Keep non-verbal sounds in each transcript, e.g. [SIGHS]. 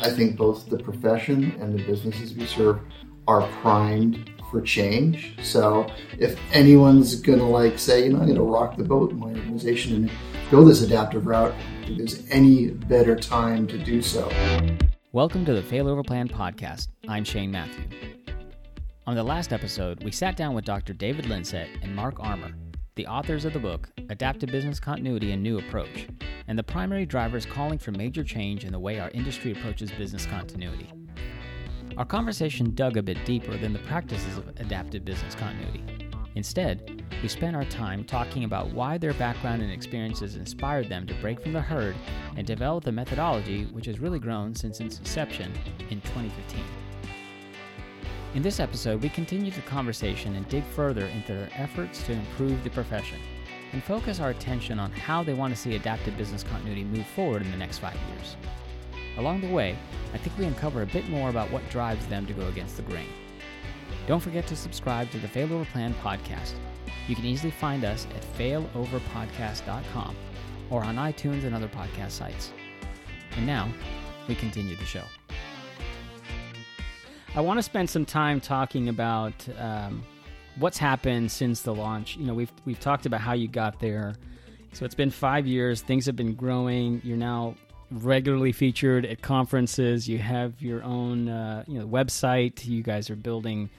I think both the profession and the businesses we serve are primed for change. So if anyone's gonna like say, you know, I'm gonna rock the boat in my organization and go this adaptive route, there's any better time to do so. Welcome to the Failover Plan podcast. I'm Shane Matthew. On the last episode, we sat down with Dr. David Lindstedt and Mark Armour, the authors of the book Adaptive Business Continuity and New Approach, and the primary drivers calling for major change in the way our industry approaches business continuity. Our conversation dug a bit deeper than the practices of adaptive business continuity. Instead, we spent our time talking about why their background and experiences inspired them to break from the herd and develop the methodology which has really grown since its inception in 2015. In this episode, we continue the conversation and dig further into their efforts to improve the profession and focus our attention on how they want to see adaptive business continuity move forward in the next five years. Along the way, I think we uncover a bit more about what drives them to go against the grain. Don't forget to subscribe to the Failover Plan podcast. You can easily find us at failoverpodcast.com or on iTunes and other podcast sites. And now, we continue the show. I want to spend some time talking about um, what's happened since the launch. You know, we've we've talked about how you got there. So it's been five years. Things have been growing. You're now regularly featured at conferences. You have your own, uh, you know, website. You guys are building,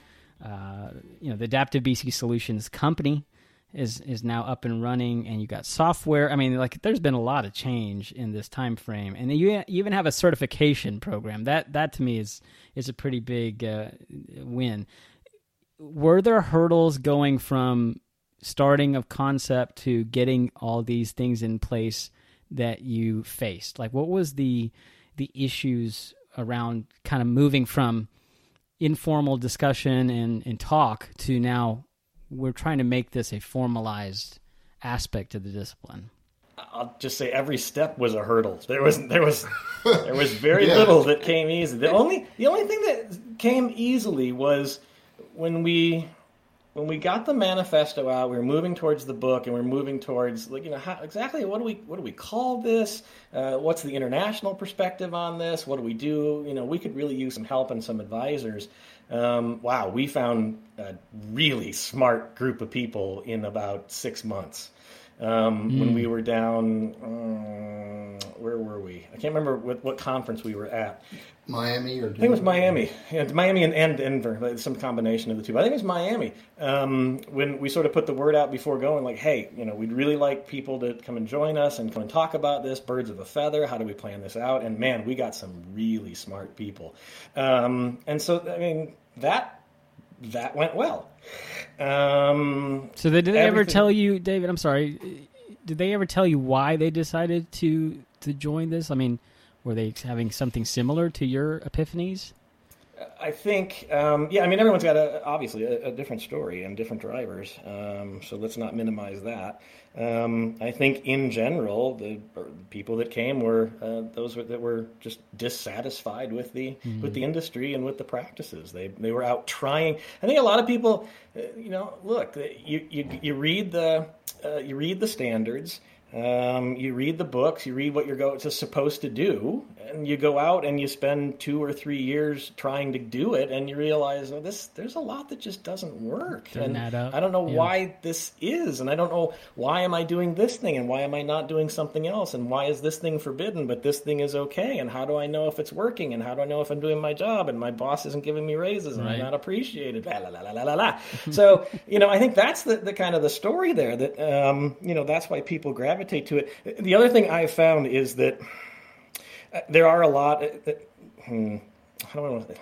uh, you know, the Adaptive BC Solutions company is is now up and running, and you got software. I mean, like, there's been a lot of change in this time frame, and you even have a certification program. That that to me is is a pretty big uh, win. Were there hurdles going from starting of concept to getting all these things in place? that you faced? Like, what was the the issues around kind of moving from informal discussion and, and talk to now we're trying to make this a formalized aspect of the discipline? I'll just say every step was a hurdle. There was there was there was very [LAUGHS] yeah. little that came easy. The only the only thing that came easily was when we when we got the manifesto out, we were moving towards the book, and we are moving towards like you know how, exactly what do we what do we call this? Uh, what's the international perspective on this? What do we do? You know, we could really use some help and some advisors. Um, wow, we found a really smart group of people in about six months. Um, mm. When we were down, um, where were we? I can't remember what, what conference we were at. Miami or Denver? I think it was Miami. Yeah, Miami and, and Denver, some combination of the two. But I think it was Miami. Um, when we sort of put the word out before going, like, hey, you know, we'd really like people to come and join us and come and talk about this. Birds of a feather. How do we plan this out? And man, we got some really smart people. Um, and so, I mean, that that went well. Um, so they, did they ever tell you, David? I'm sorry. Did they ever tell you why they decided to to join this? I mean, were they having something similar to your epiphanies? I think, um, yeah, I mean, everyone's got a, obviously a, a different story and different drivers, um, so let's not minimize that. Um, I think, in general, the people that came were uh, those that were just dissatisfied with the mm-hmm. with the industry and with the practices. They they were out trying. I think a lot of people, uh, you know, look, you you, you read the uh, you read the standards um, you read the books, you read what you're go- supposed to do, and you go out and you spend two or three years trying to do it, and you realize oh, this there's a lot that just doesn't work. and I don't know yeah. why this is, and I don't know why am I doing this thing, and why am I not doing something else, and why is this thing forbidden but this thing is okay, and how do I know if it's working, and how do I know if I'm doing my job, and my boss isn't giving me raises, and right. I'm not appreciated. La, la, la, la, la, la. [LAUGHS] so you know, I think that's the, the kind of the story there. That um, you know, that's why people gravitate to it. The other thing I've found is that there are a lot. Uh, hmm, how do I want to?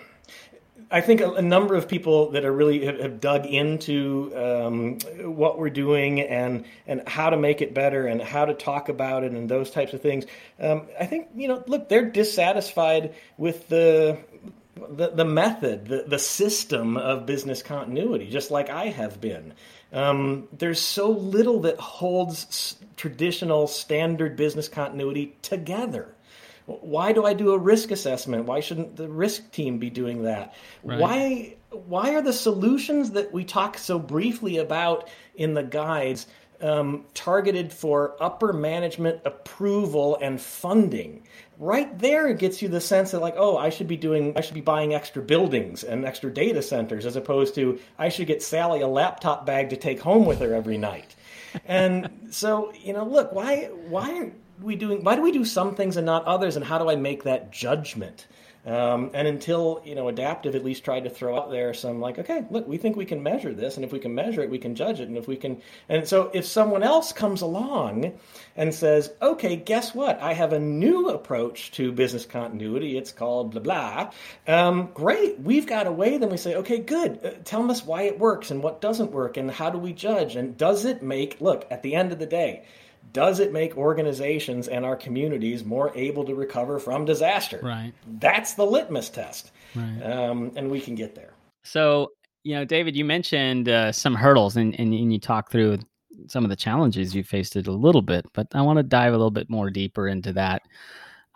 I think a, a, number of people that are really have, have dug into um, what we're doing and and how to make it better and how to talk about it and those types of things. Um, I think you know, look, they're dissatisfied with the the, the method, the, the system of business continuity, just like I have been. Um, there's so little that holds s- traditional standard business continuity together. Why do I do a risk assessment? Why shouldn't the risk team be doing that? Right. Why why are the solutions that we talk so briefly about in the guides um, targeted for upper management approval and funding. Right there, it gets you the sense that like, oh, I should be doing, I should be buying extra buildings and extra data centers, as opposed to I should get Sally a laptop bag to take home with her every night. And [LAUGHS] so, you know, look, why, why we doing? Why do we do some things and not others? And how do I make that judgment? Um, and until you know, adaptive at least tried to throw out there some like, okay, look, we think we can measure this, and if we can measure it, we can judge it, and if we can, and so if someone else comes along and says, okay, guess what? I have a new approach to business continuity. It's called blah blah. Um, great, we've got a way. Then we say, okay, good. Uh, tell us why it works and what doesn't work, and how do we judge, and does it make? Look, at the end of the day does it make organizations and our communities more able to recover from disaster? Right. That's the litmus test. Right. Um, and we can get there. So, you know, David, you mentioned uh, some hurdles and, and, and you talked through some of the challenges you faced it a little bit, but I want to dive a little bit more deeper into that.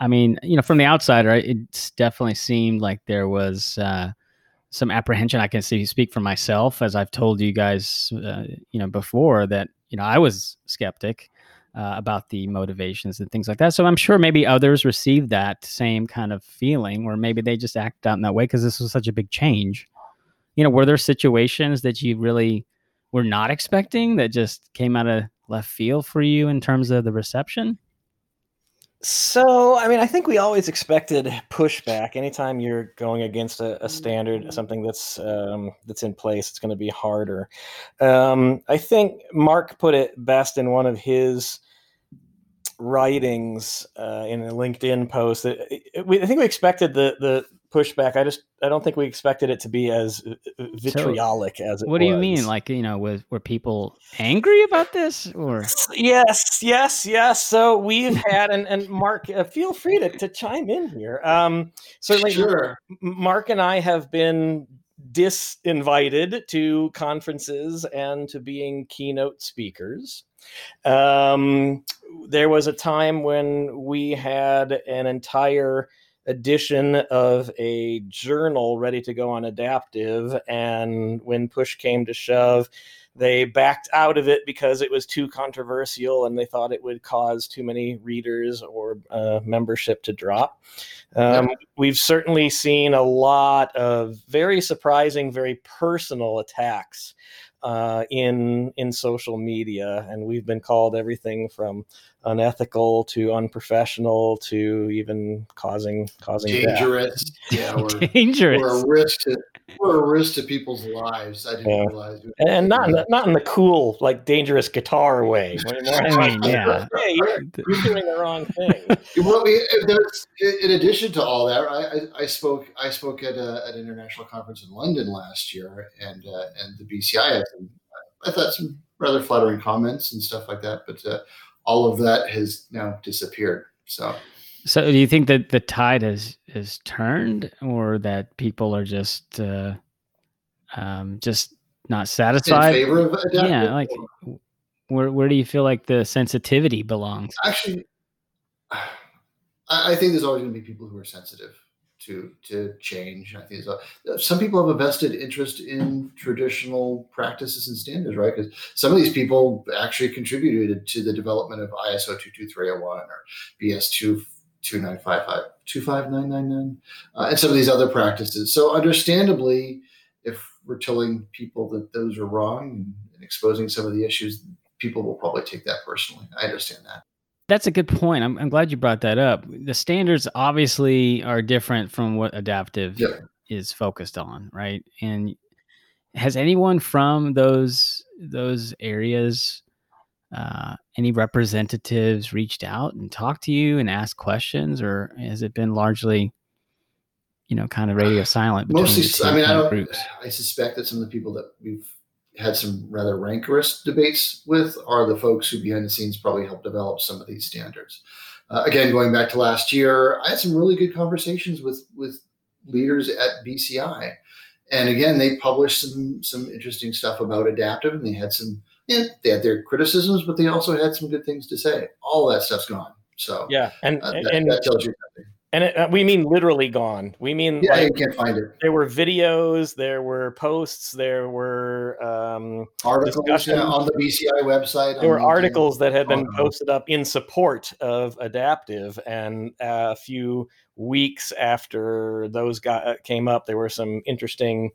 I mean, you know, from the outsider, it definitely seemed like there was uh, some apprehension. I can see speak for myself, as I've told you guys, uh, you know, before that, you know, I was skeptic uh, about the motivations and things like that. So I'm sure maybe others received that same kind of feeling, or maybe they just act out in that way because this was such a big change. You know, were there situations that you really were not expecting that just came out of left field for you in terms of the reception? So, I mean, I think we always expected pushback. Anytime you're going against a, a standard, something that's um, that's in place, it's going to be harder. Um, I think Mark put it best in one of his writings uh, in a LinkedIn post. That we, I think we expected the the pushback. I just I don't think we expected it to be as uh, uh, vitriolic so, as it. What do you mean? Like you know, was were people angry about this or? Yes, yes, yes. So we've had and and Mark, uh, feel free to, to chime in here. Um, certainly, sure. Mark and I have been disinvited to conferences and to being keynote speakers. Um, there was a time when we had an entire edition of a journal ready to go on adaptive and when push came to shove they backed out of it because it was too controversial and they thought it would cause too many readers or uh, membership to drop um, yeah. we've certainly seen a lot of very surprising very personal attacks uh, in in social media, and we've been called everything from unethical to unprofessional to even causing causing dangerous. Death. Yeah, [LAUGHS] we're, dangerous. We're a risk to we're a risk to people's lives. I didn't yeah. realize, and not in the, not in the cool like dangerous guitar way. [LAUGHS] I mean, yeah, hey, you're, you're, doing the wrong thing. [LAUGHS] well, we, in addition to all that, I, I, I spoke I spoke at, a, at an international conference in London last year, and uh, and the BCI had I thought some rather flattering comments and stuff like that, but. Uh, all of that has now disappeared. So, so do you think that the tide has has turned, or that people are just uh, um, just not satisfied? In favor of adaptive? Yeah, like where where do you feel like the sensitivity belongs? Actually, [SIGHS] I think there's always going to be people who are sensitive to to change. I think some people have a vested interest in traditional practices and standards, right? Because some of these people actually contributed to the development of ISO 22301 or BS 2 2955 25999 uh, and some of these other practices. So understandably, if we're telling people that those are wrong and exposing some of the issues, people will probably take that personally. I understand that. That's a good point. I'm, I'm glad you brought that up. The standards obviously are different from what adaptive is focused on, right? And has anyone from those those areas, uh, any representatives, reached out and talked to you and asked questions, or has it been largely, you know, kind of radio [SIGHS] silent? Mostly, I mean, I don't. Groups? I suspect that some of the people that we've had some rather rancorous debates with are the folks who behind the scenes probably helped develop some of these standards. Uh, again, going back to last year, I had some really good conversations with with leaders at BCI, and again, they published some some interesting stuff about adaptive, and they had some yeah, they had their criticisms, but they also had some good things to say. All that stuff's gone. So yeah, and uh, that, and that tells you and it, uh, we mean literally gone. We mean yeah, like, you can't find it. There were videos, there were posts, there were um, articles yeah, on the BCI website. There were LinkedIn. articles that had been posted up in support of adaptive, and a few weeks after those got uh, came up, there were some interesting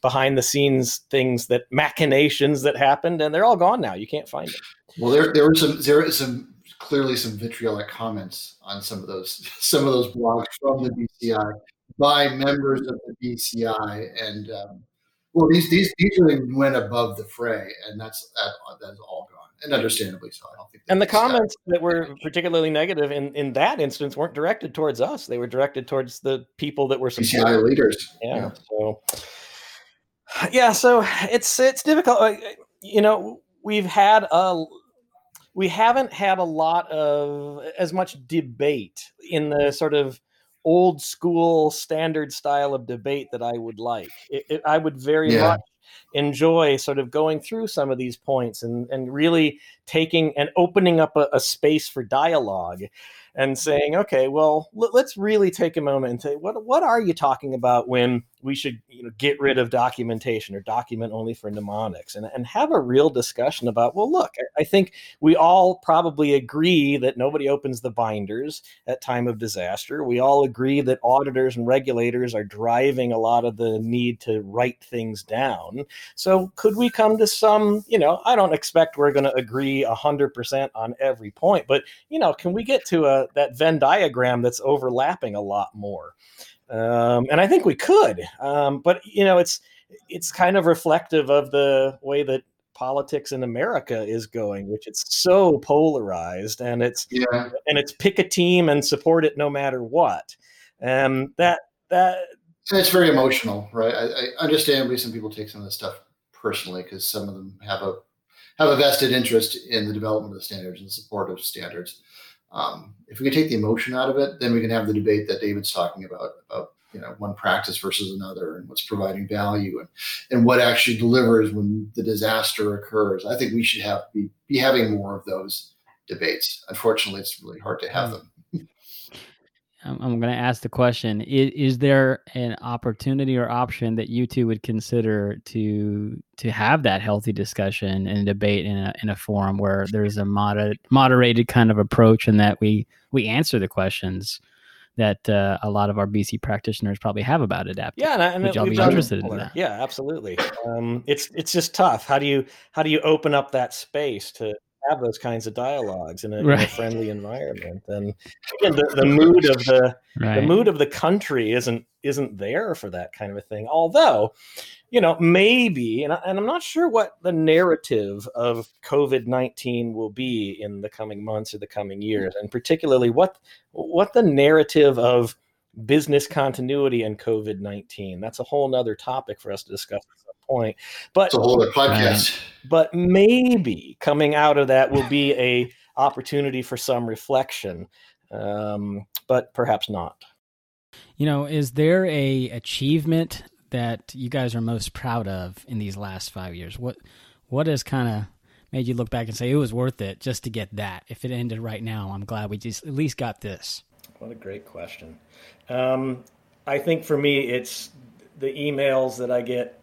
behind the scenes things that machinations that happened, and they're all gone now. You can't find them. Well, there there were some there is some clearly some vitriolic comments on some of those [LAUGHS] some of those blogs from the BCI by members of the BCI, and um, well, these these these really went above the fray, and that's that, that's all gone, and understandably so. I don't think. And the comments that were particularly negative in in that instance weren't directed towards us; they were directed towards the people that were supporting. BCI leaders. Yeah, yeah. So yeah, so it's it's difficult. You know, we've had a we haven't had a lot of as much debate in the sort of old school standard style of debate that I would like. It, it, I would very yeah. much enjoy sort of going through some of these points and, and really taking and opening up a, a space for dialogue and saying, okay, well, l- let's really take a moment and say, what what are you talking about when we should you know get rid of documentation or document only for mnemonics and, and have a real discussion about, well, look, I, I think we all probably agree that nobody opens the binders at time of disaster. We all agree that auditors and regulators are driving a lot of the need to write things down. So could we come to some, you know, I don't expect we're going to agree 100% on every point, but you know, can we get to a that Venn diagram that's overlapping a lot more. Um, and I think we could, um, but you know, it's it's kind of reflective of the way that politics in America is going, which it's so polarized, and it's yeah. and it's pick a team and support it no matter what. And that that it's very emotional, right? I, I understandably some people take some of this stuff personally because some of them have a have a vested interest in the development of the standards and support of standards. Um, if we can take the emotion out of it, then we can have the debate that David's talking about about you know one practice versus another and what's providing value and and what actually delivers when the disaster occurs. I think we should have be, be having more of those debates. Unfortunately, it's really hard to have hmm. them. I'm going to ask the question: is, is, there an opportunity or option that you two would consider to to have that healthy discussion and debate in a in a forum where there's a moder- moderated kind of approach, and that we we answer the questions that uh, a lot of our BC practitioners probably have about adaptive. Yeah, and, and would y'all be interested in that? Yeah, absolutely. Um, it's it's just tough. How do you how do you open up that space to have those kinds of dialogues in a, right. in a friendly environment. And again, the, the [LAUGHS] mood of the right. the mood of the country isn't isn't there for that kind of a thing. Although, you know, maybe, and, I, and I'm not sure what the narrative of COVID nineteen will be in the coming months or the coming mm. years, and particularly what what the narrative of business continuity and COVID 19. That's a whole nother topic for us to discuss point. But it's a whole other podcast. But maybe coming out of that will be a opportunity for some reflection, um, but perhaps not. You know, is there a achievement that you guys are most proud of in these last five years? What what has kind of made you look back and say it was worth it just to get that? If it ended right now, I'm glad we just at least got this. What a great question. Um, I think for me, it's the emails that I get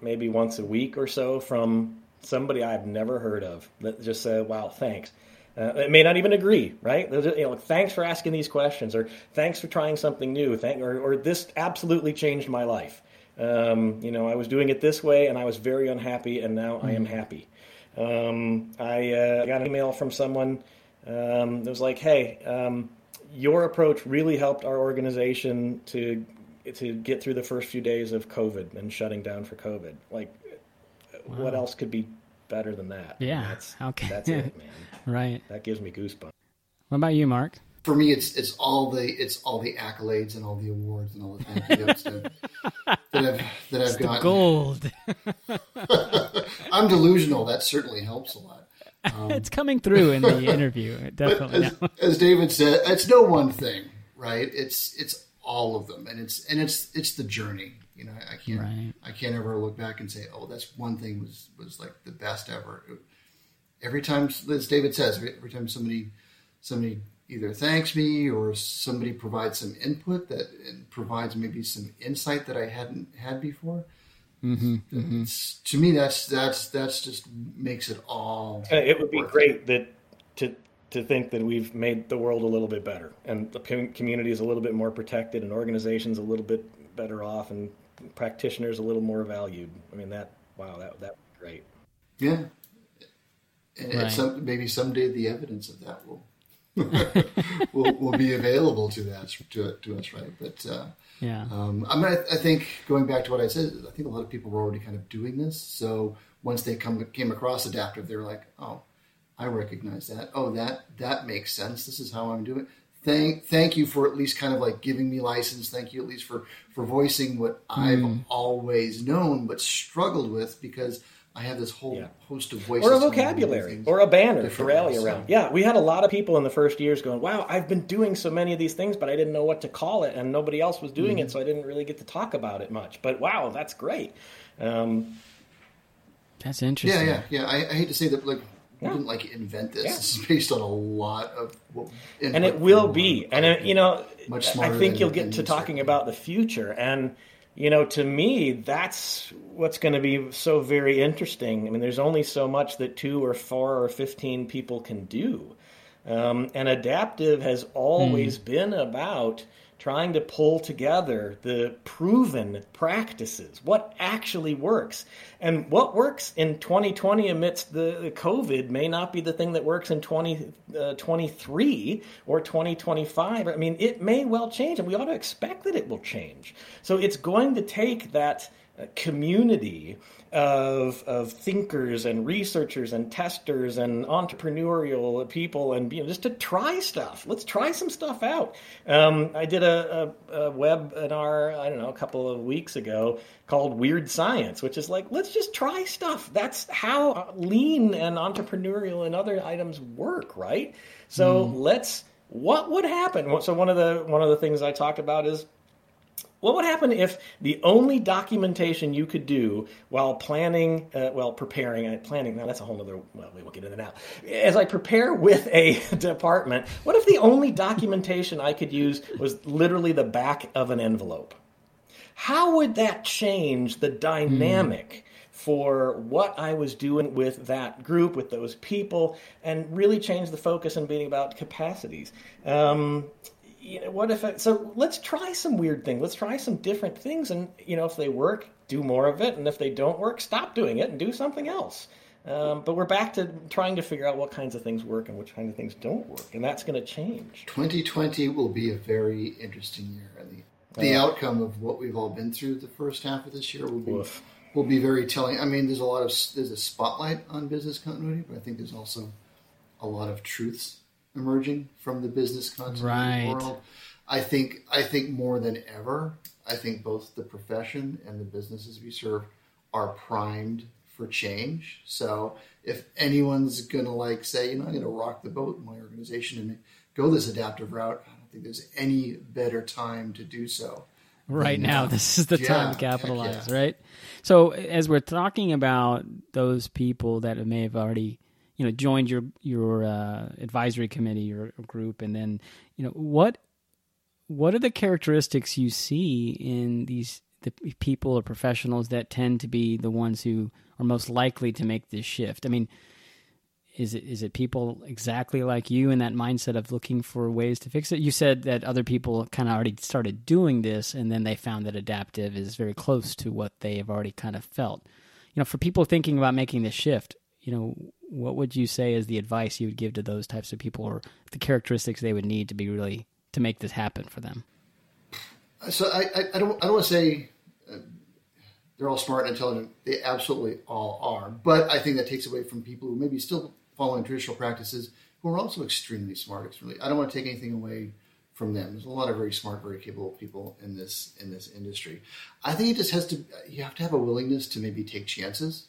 maybe once a week or so from somebody I've never heard of that just say, "Wow, thanks." Uh, it may not even agree, right? You know, thanks for asking these questions, or thanks for trying something new, thank, or, or this absolutely changed my life. Um, you know, I was doing it this way, and I was very unhappy, and now mm-hmm. I am mm-hmm. happy. Um, I uh, got an email from someone um, that was like, "Hey, um, your approach really helped our organization to to get through the first few days of COVID and shutting down for COVID. Like, wow. what else could be better than that? Yeah, that's okay. That's it, man. [LAUGHS] right. That gives me goosebumps. What about you, Mark? For me, it's it's all the it's all the accolades and all the awards and all the thank yous that, [LAUGHS] that I've that I've gotten. Gold. [LAUGHS] I'm delusional. That certainly helps a lot. Um, it's coming through in the interview, definitely. As, as, David said, it's no one thing, right? It's it's all of them, and it's and it's it's the journey. You know, I can't right. I can't ever look back and say, oh, that's one thing was was like the best ever. Every time, as David says, every, every time somebody somebody either thanks me or somebody provides some input that provides maybe some insight that I hadn't had before. Mm-hmm, mm-hmm. To me, that's that's that's just makes it all. It would be great it. that to to think that we've made the world a little bit better and the community is a little bit more protected and organizations a little bit better off and practitioners a little more valued. I mean that wow that that would be great. Yeah, and, right. some, maybe someday the evidence of that will [LAUGHS] will, will be available to that to, to us, right? But uh, yeah, um, I mean, I, I, think going back to what I said, I think a lot of people were already kind of doing this. So once they come came across adaptive, they're like, oh, I recognize that. Oh, that that makes sense. This is how I'm doing. Thank thank you for at least kind of like giving me license. Thank you at least for for voicing what I've mm. always known but struggled with because I have this whole yeah. host of voices. Or a vocabulary, or a banner to rally around. Yeah, we had a lot of people in the first years going, wow, I've been doing so many of these things, but I didn't know what to call it, and nobody else was doing mm-hmm. it, so I didn't really get to talk about it much. But wow, that's great. Um, that's interesting. Yeah, yeah, yeah. I, I hate to say that, like, we yeah. didn't like invent this. Yeah. This is based on a lot of what, and it will be. And it, you know, much I think you'll get to talking about the future and you know, to me, that's what's going to be so very interesting. I mean, there's only so much that two or four or 15 people can do. Um, and adaptive has always mm. been about trying to pull together the proven practices, what actually works. And what works in 2020 amidst the, COVID may not be the thing that works in 2023 uh, or 2025. I mean, it may well change, and we ought to expect that it will change. So it's going to take that community of, of thinkers and researchers and testers and entrepreneurial people and you know, just to try stuff. Let's try some stuff out. Um, I did a, a, a webinar, I don't know, a couple of weeks ago called Weird Science, which is like, let's just try stuff. That's how lean and entrepreneurial and other items work, right? So mm. let's, what would happen? So one of the, one of the things I talk about is what would happen if the only documentation you could do while planning, uh, well, preparing, uh, planning, now that's a whole other, well, we won't get into that now. As I prepare with a [LAUGHS] department, what if the only documentation I could use was literally the back of an envelope? How would that change the dynamic? Mm for what I was doing with that group, with those people, and really change the focus and being about capacities. Um, you know, what if I, so let's try some weird things. Let's try some different things. And, you know, if they work, do more of it. And if they don't work, stop doing it and do something else. Um, but we're back to trying to figure out what kinds of things work and which kinds of things don't work. And that's going to change. 2020 will be a very interesting year. The, the uh, outcome of what we've all been through the first half of this year will be, will be very telling. I mean, there's a lot of, there's a spotlight on business continuity, but I think there's also a lot of truths emerging from the business continuity right. world. I think I think more than ever, I think both the profession and the businesses we serve are primed for change. So if anyone's gonna like say, you know, I'm gonna rock the boat in my organization and go this adaptive route, I don't think there's any better time to do so. Right now, this is the yeah, time to capitalize, yeah. right? So as we're talking about those people that may have already you know joined your your uh, advisory committee or, group, and then you know what what are the characteristics you see in these the people or professionals that tend to be the ones who are most likely to make this shift? I mean, is it is it people exactly like you in that mindset of looking for ways to fix it? You said that other people kind of already started doing this, and then they found that adaptive is very close to what they have already kind of felt. You know, for people thinking about making this shift, you know, what would you say is the advice you would give to those types of people or the characteristics they would need to be really to make this happen for them? So i, I, I don't i don't want to say uh, they're all smart and intelligent. They absolutely all are. But i think that takes away from people who maybe still following traditional practices who are also extremely smart extremely i don't want to take anything away from them. There's a lot of very smart very capable people in this in this industry. I think it just has to you have to have a willingness to maybe take chances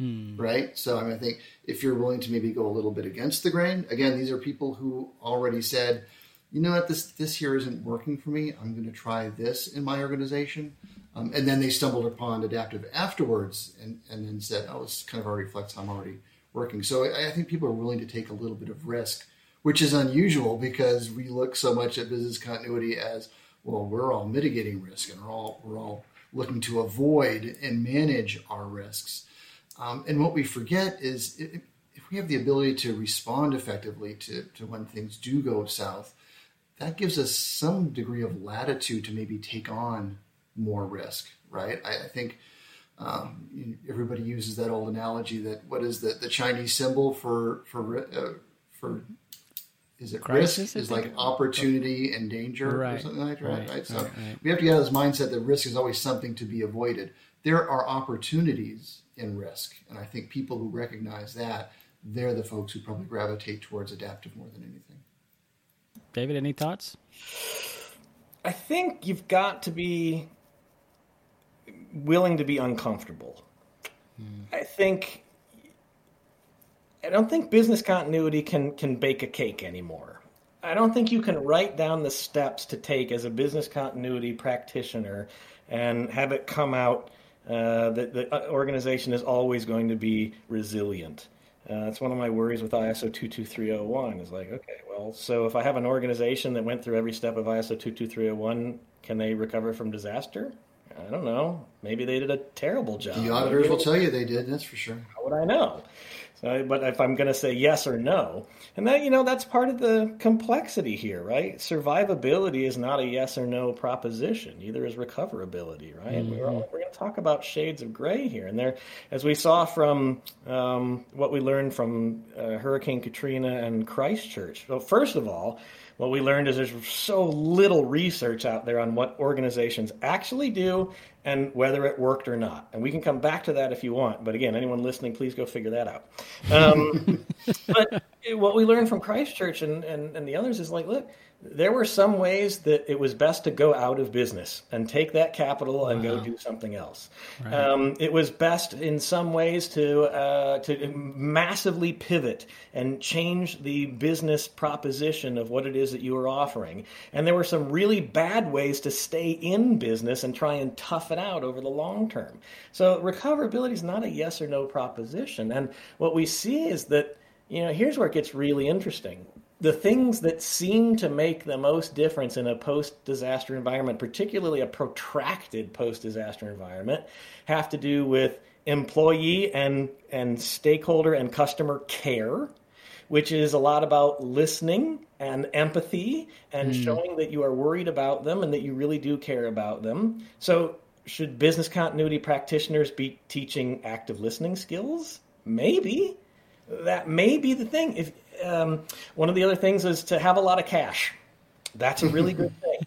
Hmm. Right. So I mean, I think if you're willing to maybe go a little bit against the grain, again, these are people who already said, you know what, this this here isn't working for me. I'm going to try this in my organization, um, and then they stumbled upon adaptive afterwards, and and then said, oh, this kind of already reflects how I'm already working. So I, I think people are willing to take a little bit of risk which is unusual because we look so much at business continuity as well. We're all mitigating risk, and we're all we're all looking to avoid and manage our risks. Um, and what we forget is if, if we have the ability to respond effectively to, to when things do go south, that gives us some degree of latitude to maybe take on more risk, right? I, I think um, everybody uses that old analogy that what is the, the Chinese symbol for for uh, for is it Crisis, risk is like opportunity and danger Right. or something like that, right? Right, So right, right. we have to get out of this mindset that risk is always something to be avoided. There are opportunities in risk, and I think people who recognize that they're the folks who probably gravitate towards adaptive more than anything. David, any thoughts? I think you've got to be willing to be uncomfortable. Hmm. I think I don't think business continuity can can bake a cake anymore. I don't think you can write down the steps to take as a business continuity practitioner and have it come out uh, that the uh, organization is always going to be resilient. Uh, that's one of my worries with ISO 22301 is like, okay, well, so if I have an organization that went through every step of ISO 22301, can they recover from disaster? I don't know. Maybe they did a terrible job. The auditors will tell you they did, that's for sure. How would I know? So, but if I'm going to say yes or no, and that you know that's part of the complexity here, right? Survivability is not a yes or no proposition. Neither is recoverability, right? We're, all, we're going to talk about shades of gray here, and there, as we saw from um, what we learned from uh, Hurricane Katrina and Christchurch. Well, first of all, what we learned is there's so little research out there on what organizations actually do and whether it worked or not. And we can come back to that if you want. But again, anyone listening, please go figure that out. Um, [LAUGHS] but what we learned from Christchurch and, and, and the others is like, look, there were some ways that it was best to go out of business and take that capital and go do something else. Um, it was best in some ways to uh, to massively pivot and change the business proposition of what it is that you were offering. And there were some really bad ways to stay in business and try and tough it out over the long term. So recoverability is not a yes or no proposition. And what we see is that you know here's where it gets really interesting the things that seem to make the most difference in a post disaster environment, particularly a protracted post disaster environment, have to do with employee and, and stakeholder and customer care, which is a lot about listening and empathy and hmm. showing that you are worried about them and that you really do care about them. So, should business continuity practitioners be teaching active listening skills? Maybe that may be the thing. If um, one of the other things is to have a lot of cash, that's a really good [LAUGHS] thing.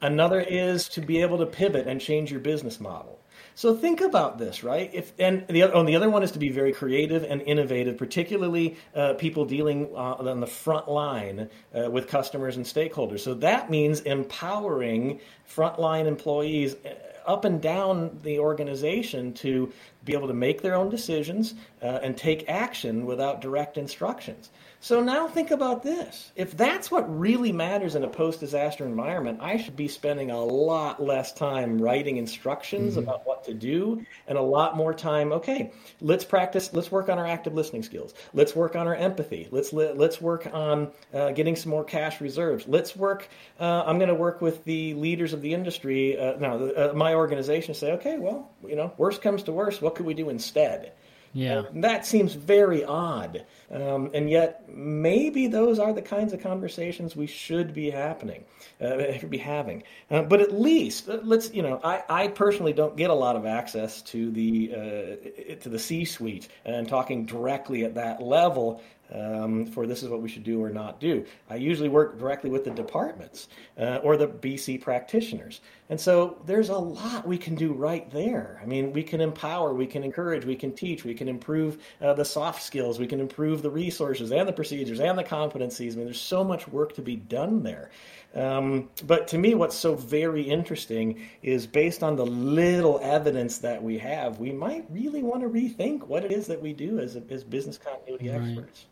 Another is to be able to pivot and change your business model. So think about this, right? If and the other, oh, the other one is to be very creative and innovative, particularly uh, people dealing uh, on the front line uh, with customers and stakeholders. So that means empowering frontline employees uh, up and down the organization to be able to make their own decisions uh, and take action without direct instructions. So now think about this. If that's what really matters in a post disaster environment, I should be spending a lot less time writing instructions about what to do and a lot more time, okay, let's practice, let's work on our active listening skills. Let's work on our empathy. Let's li- let's work on uh, getting some more cash reserves. Let's work uh, I'm going to work with the leaders of the industry, uh, no, the, uh, my organization say, okay, well, you know, worst comes to worst, what could we do instead? Yeah. That seems very odd. Um, and yet, maybe those are the kinds of conversations we should be happening, uh, be having. Uh, but at least, uh, let's, you know, I, I personally don't get a lot of access to the uh, to the C-suite and talking directly at that level. Um, for this is what we should do or not do. I usually work directly with the departments uh, or the BC practitioners. And so there's a lot we can do right there. I mean, we can empower, we can encourage, we can teach, we can improve uh, the soft skills, we can improve the resources and the procedures and the competencies. I mean, there's so much work to be done there. Um, but to me, what's so very interesting is based on the little evidence that we have, we might really want to rethink what it is that we do as, as business continuity experts.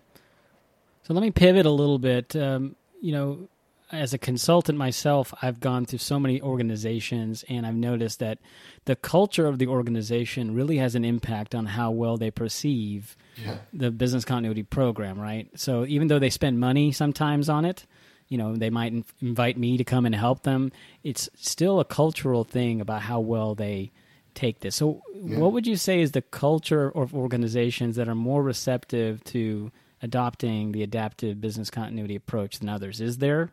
So let me pivot a little bit. Um, you know, as a consultant myself, I've gone through so many organizations and I've noticed that the culture of the organization really has an impact on how well they perceive yeah. the business continuity program, right? So even though they spend money sometimes on it, you know, they might invite me to come and help them. It's still a cultural thing about how well they take this. So, yeah. what would you say is the culture of organizations that are more receptive to adopting the adaptive business continuity approach than others? Is there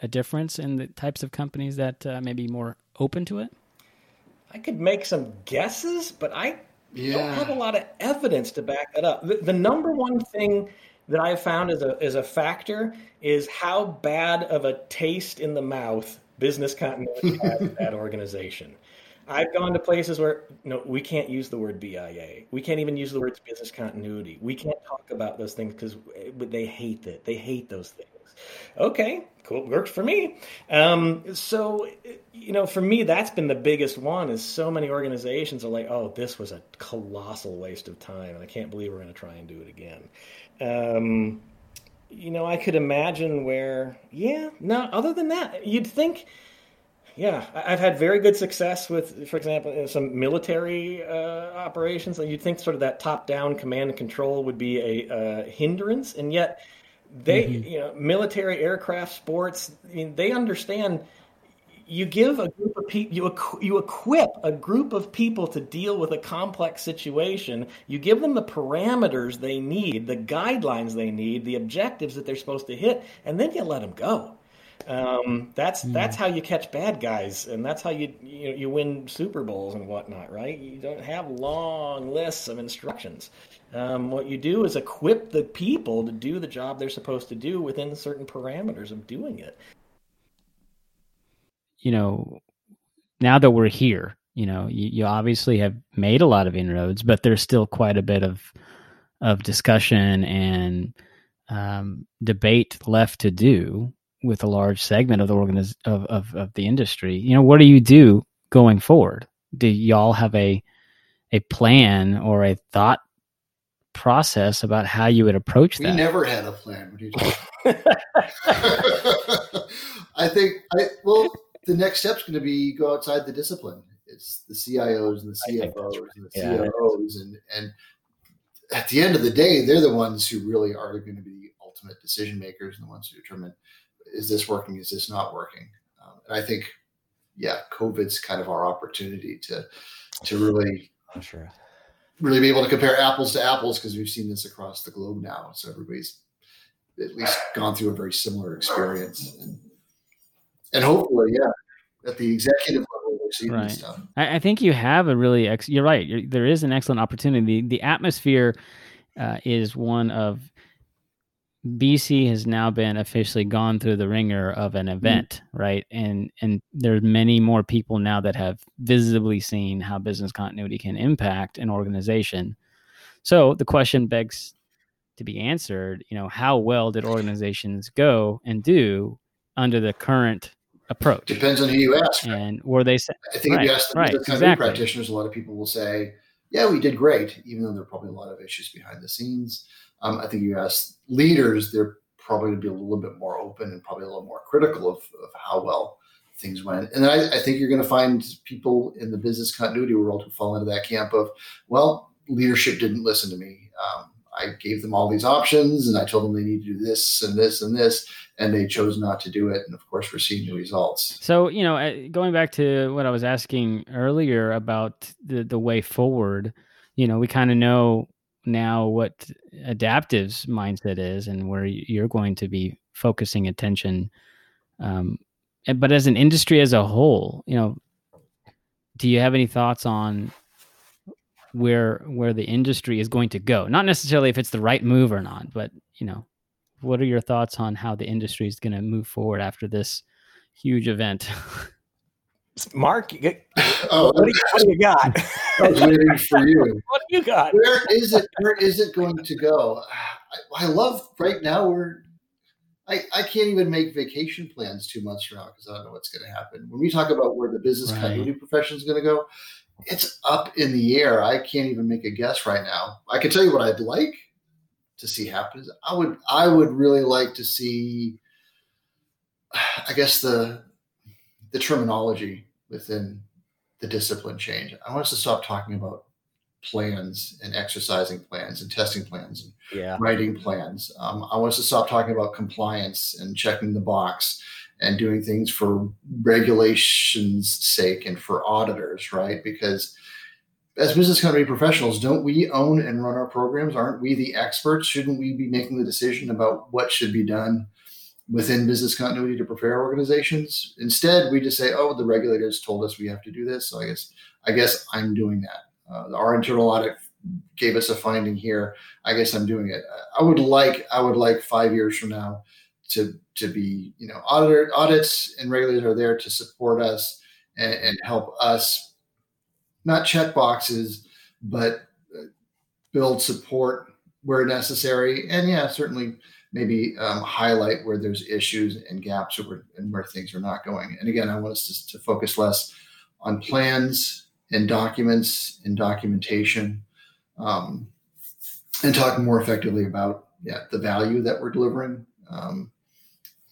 a difference in the types of companies that uh, may be more open to it? I could make some guesses, but I yeah. don't have a lot of evidence to back that up. The, the number one thing that I've found as a as a factor is how bad of a taste in the mouth business continuity has in that [LAUGHS] organization. I've gone to places where no, we can't use the word BIA. We can't even use the words business continuity. We can't talk about those things because they hate it. They hate those things. Okay, cool, works for me. Um, so, you know, for me, that's been the biggest one. Is so many organizations are like, oh, this was a colossal waste of time, and I can't believe we're going to try and do it again. Um, you know, I could imagine where, yeah, no. Other than that, you'd think yeah, I've had very good success with, for example, some military uh, operations. And you'd think sort of that top-down command and control would be a uh, hindrance, and yet they, mm-hmm. you know, military aircraft sports, I mean, they understand. You give a group of people, you you equip a group of people to deal with a complex situation. You give them the parameters they need, the guidelines they need, the objectives that they're supposed to hit, and then you let them go. Um, that's mm. that's how you catch bad guys, and that's how you, you you win Super Bowls and whatnot, right? You don't have long lists of instructions. Um, what you do is equip the people to do the job they're supposed to do within certain parameters of doing it. You know, now that we're here, you know, you, you obviously have made a lot of inroads, but there's still quite a bit of of discussion and um, debate left to do with a large segment of the organiz- of, of, of the industry. You know, what do you do going forward? Do y'all have a a plan or a thought process about how you would approach that? We never had a plan. [LAUGHS] [LAUGHS] I think I well, the next step's going to be go outside the discipline. It's the CIOs and the CFOs right. and the yeah. COOs and and at the end of the day, they're the ones who really are going to be the ultimate decision makers and the ones who determine is this working? Is this not working? Um, and I think, yeah, COVID's kind of our opportunity to to really, I'm sure, really be able to compare apples to apples because we've seen this across the globe now. So everybody's at least gone through a very similar experience, and and hopefully, yeah, at the executive level, we're seeing right. this stuff. I, I, think you have a really, ex- you're right. You're, there is an excellent opportunity. The, the atmosphere uh, is one of BC has now been officially gone through the wringer of an mm. event, mm-hmm. right? And and there's many more people now that have visibly seen how business continuity can impact an organization. So the question begs to be answered, you know, how well did organizations go and do under the current approach? Depends on who you ask. And were they set I think right, if you ask the right, exactly. practitioners, a lot of people will say, yeah, we did great, even though there are probably a lot of issues behind the scenes. Um, I think you ask leaders, they're probably going to be a little bit more open and probably a little more critical of, of how well things went. And I, I, think you're going to find people in the business continuity world who fall into that camp of, well, leadership didn't listen to me. Um, I gave them all these options and I told them they need to do this and this and this, and they chose not to do it. And of course, we're seeing the results. So, you know, going back to what I was asking earlier about the, the way forward, you know, we kind of know now what adaptive's mindset is and where you're going to be focusing attention um, but as an industry as a whole you know do you have any thoughts on where where the industry is going to go? Not necessarily if it's the right move or not but you know what are your thoughts on how the industry is going to move forward after this huge event [LAUGHS] Mark, get, oh, what, do you, what, do you, got? [LAUGHS] I was waiting for you. [LAUGHS] what do you got? Where is it? Where is it going to go? I, I love right now. We're I, I can't even make vacation plans two months from now because I don't know what's going to happen. When we talk about where the business right. continuity profession is going to go, it's up in the air. I can't even make a guess right now. I can tell you what I'd like to see happen. I would I would really like to see I guess the the terminology within the discipline change. I want us to stop talking about plans and exercising plans and testing plans and yeah. writing plans. Um, I want us to stop talking about compliance and checking the box and doing things for regulations sake and for auditors, right? Because as business continuity professionals, don't we own and run our programs? Aren't we the experts? Shouldn't we be making the decision about what should be done within business continuity to prepare organizations? Instead, we just say, "Oh, the regulators told us we have to do this, so I guess I guess I'm doing that." Uh, our internal audit gave us a finding here. I guess I'm doing it. I would like I would like five years from now to to be you know auditor audits and regulators are there to support us and, and help us not check boxes but uh, build support where necessary and yeah certainly maybe um, highlight where there's issues and gaps where, and where things are not going and again i want us to, to focus less on plans and documents and documentation um, and talk more effectively about yeah the value that we're delivering um,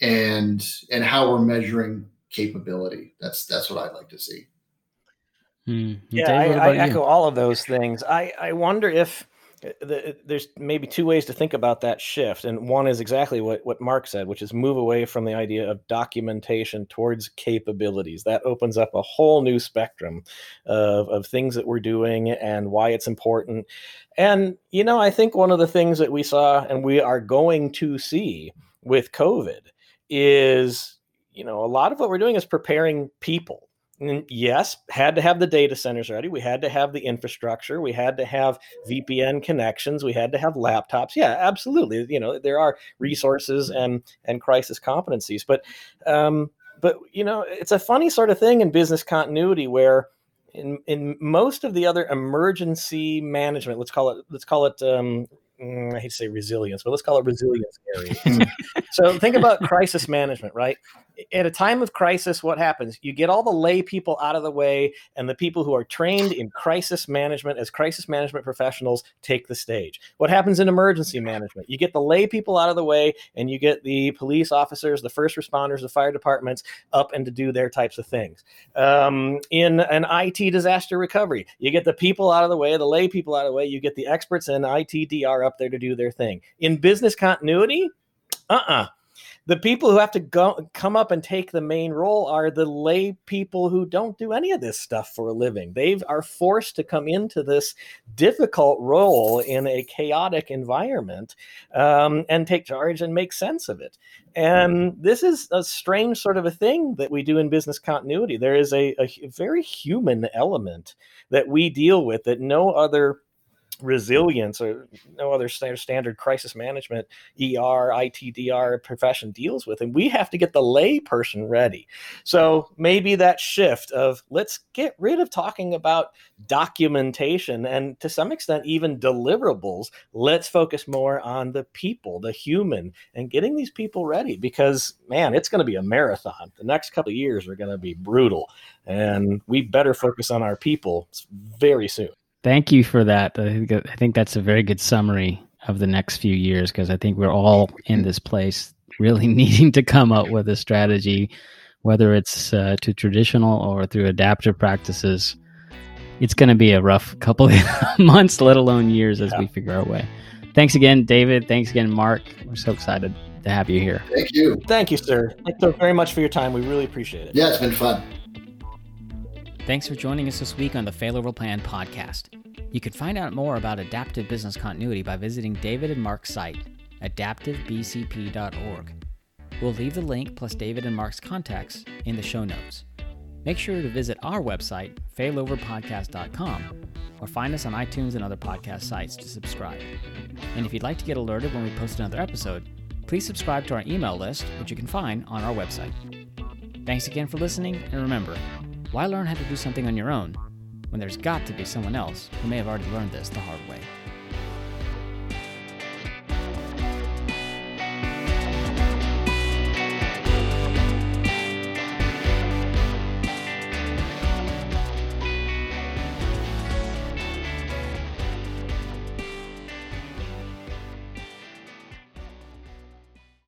and and how we're measuring capability. That's that's what I'd like to see. Mm. Yeah, I, I echo all of those things. I I wonder if Uh, the, uh, there's maybe two ways to think about that shift, and one is exactly what what Mark said, which is move away from the idea of documentation towards capabilities. That opens up a whole new spectrum of of things that we're doing and why it's important. And you know, I think one of the things that we saw and we are going to see with COVID is you know a lot of what we're doing is preparing people and yes had to have the data centers ready we had to have the infrastructure we had to have vpn connections we had to have laptops yeah absolutely you know there are resources and and crisis competencies but um but you know it's a funny sort of thing in business continuity where in in most of the other emergency management let's call it let's call it um, mm, I hate to say resilience, but let's call it resilience areas. [LAUGHS] so think about crisis management, right? At a time of crisis, what happens? You get all the lay people out of the way, and the people who are trained in crisis management as crisis management professionals take the stage. What happens in emergency management? You get the lay people out of the way, and you get the police officers, the first responders, the fire departments up and to do their types of things. Um, in an IT disaster recovery, you get the people out of the way, the lay people out of the way, you get the experts in IT DR up there to do their thing. In business continuity, uh uh-uh. uh The people who have to go come up and take the main role are the lay people who don't do any of this stuff for a living. They are forced to come into this difficult role in a chaotic environment um, and take charge and make sense of it. And this is a strange sort of a thing that we do in business continuity. There is a, a very human element that we deal with that no other resilience or no other standard crisis management ER, ITDR profession deals with. And we have to get the lay person ready. So maybe that shift of let's get rid of talking about documentation and to some extent even deliverables. Let's focus more on the people, the human, and getting these people ready because man, it's going to be a marathon. The next couple of years are going to be brutal. And we better focus on our people very soon. Thank you for that. I think, I think that's a very good summary of the next few years because I think we're all in this place really [LAUGHS] needing to come up with a strategy, whether it's uh, to traditional or through adaptive practices. It's going to be a rough couple of [LAUGHS] months, let alone years, as yeah. we figure our way. Thanks again, David. Thanks again, Mark. We're so excited to have you here. Thank you. Thank you, sir. Thank you very much for your time. We really appreciate it. Yeah, it's been fun. Thanks for joining us this week on the Failover Plan podcast. You can find out more about adaptive business continuity by visiting David and Mark's site, adaptivebcp.org. We'll leave the link plus David and Mark's contacts in the show notes. Make sure to visit our website, failoverpodcast.com, or find us on iTunes and other podcast sites to subscribe. And if you'd like to get alerted when we post another episode, please subscribe to our email list, which you can find on our website. Thanks again for listening, and remember, why learn how to do something on your own when there's got to be someone else who may have already learned this the hard way?